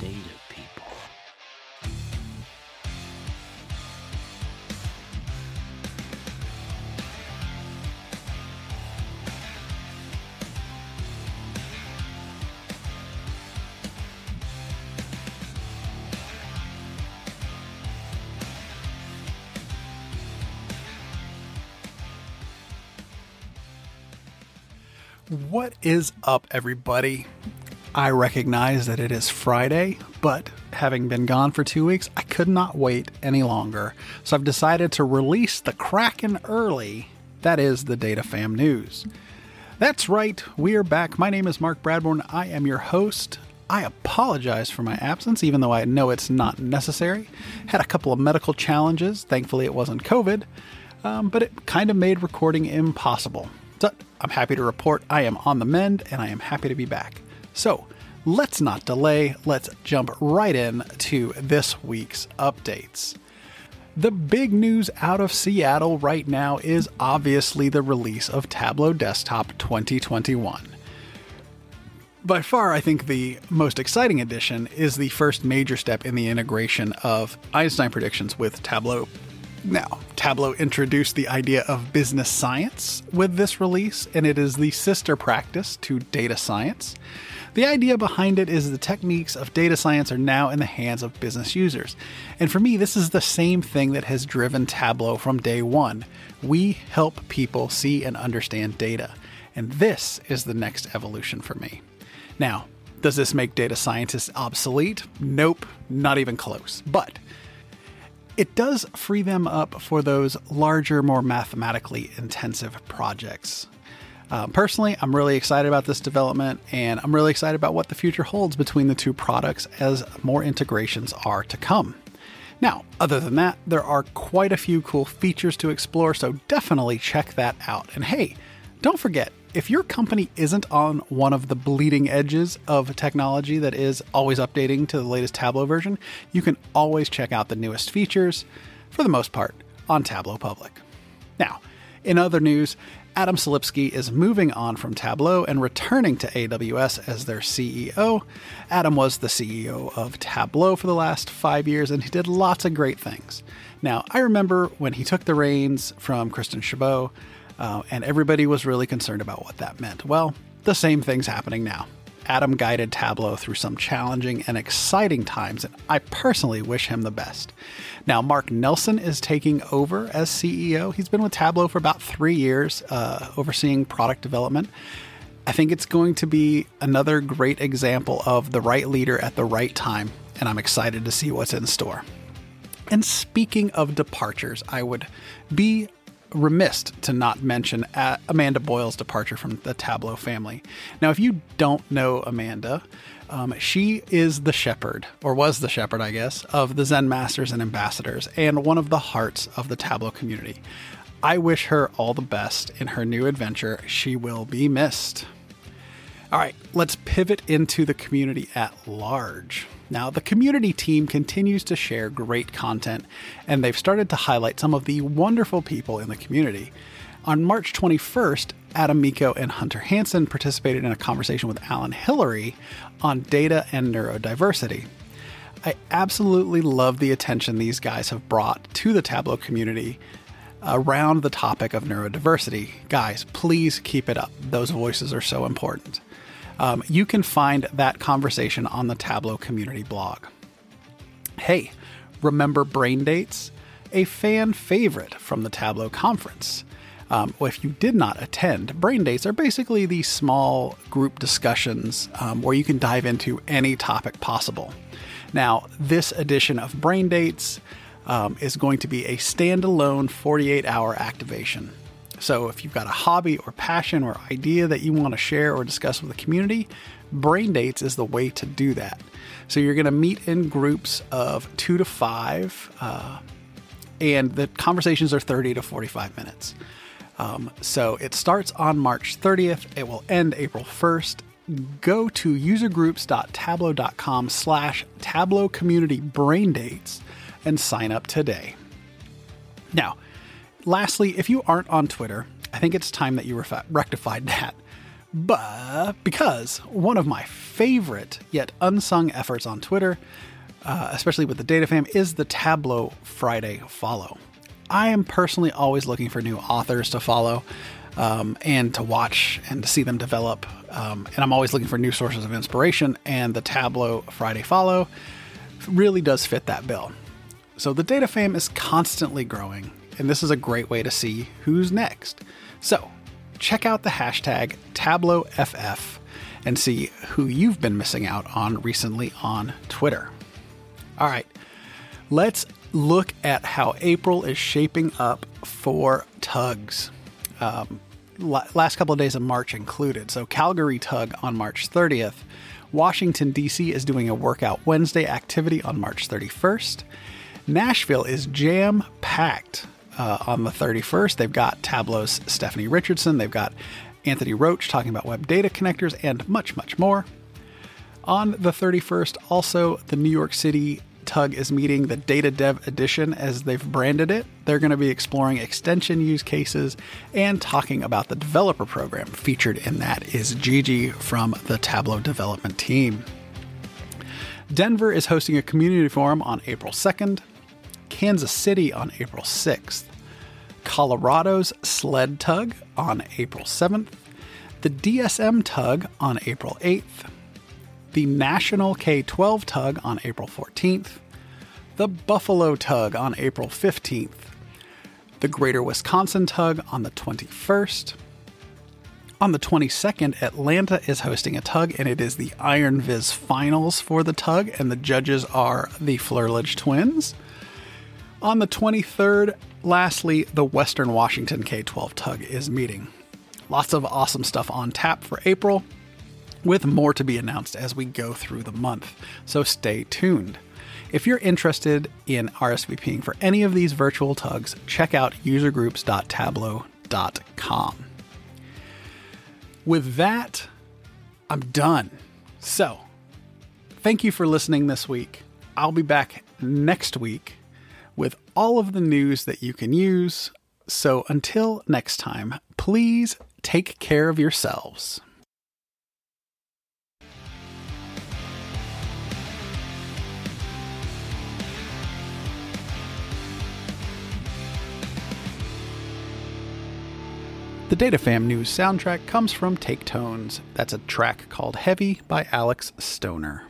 data people. What is up, everybody? I recognize that it is Friday, but having been gone for two weeks, I could not wait any longer. So I've decided to release the Kraken early. That is the Data Fam News. That's right, we are back. My name is Mark Bradbourne. I am your host. I apologize for my absence, even though I know it's not necessary. Had a couple of medical challenges. Thankfully, it wasn't COVID, um, but it kind of made recording impossible. So I'm happy to report I am on the mend and I am happy to be back. So let's not delay. Let's jump right in to this week's updates. The big news out of Seattle right now is obviously the release of Tableau Desktop 2021. By far, I think the most exciting addition is the first major step in the integration of Einstein predictions with Tableau now, Tableau introduced the idea of business science with this release, and it is the sister practice to data science. The idea behind it is the techniques of data science are now in the hands of business users. And for me, this is the same thing that has driven Tableau from day one. We help people see and understand data. And this is the next evolution for me. Now, does this make data scientists obsolete? Nope, not even close. But it does free them up for those larger, more mathematically intensive projects. Um, personally, I'm really excited about this development and I'm really excited about what the future holds between the two products as more integrations are to come. Now, other than that, there are quite a few cool features to explore, so definitely check that out. And hey, don't forget, if your company isn't on one of the bleeding edges of technology that is always updating to the latest Tableau version, you can always check out the newest features, for the most part, on Tableau Public. Now, in other news, Adam Selipsky is moving on from Tableau and returning to AWS as their CEO. Adam was the CEO of Tableau for the last five years and he did lots of great things. Now, I remember when he took the reins from Christian Chabot, uh, and everybody was really concerned about what that meant. Well, the same thing's happening now. Adam guided Tableau through some challenging and exciting times, and I personally wish him the best. Now, Mark Nelson is taking over as CEO. He's been with Tableau for about three years, uh, overseeing product development. I think it's going to be another great example of the right leader at the right time, and I'm excited to see what's in store. And speaking of departures, I would be remiss to not mention Amanda Boyle's departure from the Tableau family. Now, if you don't know Amanda, um, she is the shepherd, or was the shepherd, I guess, of the Zen Masters and Ambassadors, and one of the hearts of the Tableau community. I wish her all the best in her new adventure. She will be missed. All right, let's pivot into the community at large. Now, the community team continues to share great content, and they've started to highlight some of the wonderful people in the community. On March 21st, Adam Mico and Hunter Hansen participated in a conversation with Alan Hillary on data and neurodiversity. I absolutely love the attention these guys have brought to the Tableau community around the topic of neurodiversity. Guys, please keep it up. Those voices are so important. Um, you can find that conversation on the Tableau community blog. Hey, remember Brain Dates? A fan favorite from the Tableau conference. Um, well, if you did not attend, Brain Dates are basically these small group discussions um, where you can dive into any topic possible. Now, this edition of Brain Dates um, is going to be a standalone 48 hour activation. So if you've got a hobby or passion or idea that you want to share or discuss with the community, Brain Dates is the way to do that. So you're going to meet in groups of two to five, uh, and the conversations are 30 to 45 minutes. Um, so it starts on March 30th. It will end April 1st. Go to usergroups.tableau.com slash Tableau Community Brain Dates and sign up today. Now, Lastly, if you aren't on Twitter, I think it's time that you rectified that. But because one of my favorite yet unsung efforts on Twitter, uh, especially with the Data Fam, is the Tableau Friday follow. I am personally always looking for new authors to follow um, and to watch and to see them develop. Um, and I'm always looking for new sources of inspiration, and the Tableau Friday follow really does fit that bill. So the Data Fam is constantly growing, and this is a great way to see who's next. So check out the hashtag TableauFF and see who you've been missing out on recently on Twitter. All right, let's look at how April is shaping up for tugs. Um, last couple of days of March included. So, Calgary Tug on March 30th. Washington, D.C. is doing a Workout Wednesday activity on March 31st. Nashville is jam packed uh, on the 31st. They've got Tableau's Stephanie Richardson, they've got Anthony Roach talking about web data connectors, and much, much more. On the 31st, also, the New York City Tug is meeting the Data Dev Edition as they've branded it. They're going to be exploring extension use cases and talking about the developer program. Featured in that is Gigi from the Tableau development team. Denver is hosting a community forum on April 2nd. Kansas City on April 6th, Colorado's Sled Tug on April 7th, the DSM Tug on April 8th, the National K 12 Tug on April 14th, the Buffalo Tug on April 15th, the Greater Wisconsin Tug on the 21st. On the 22nd, Atlanta is hosting a tug, and it is the Iron Viz Finals for the tug, and the judges are the Flerlage twins. On the 23rd, lastly, the Western Washington K 12 tug is meeting. Lots of awesome stuff on tap for April, with more to be announced as we go through the month, so stay tuned. If you're interested in RSVPing for any of these virtual tugs, check out usergroups.tableau.com. With that, I'm done. So, thank you for listening this week. I'll be back next week with all of the news that you can use. So until next time, please take care of yourselves. The DataFam News soundtrack comes from Take Tones. That's a track called Heavy by Alex Stoner.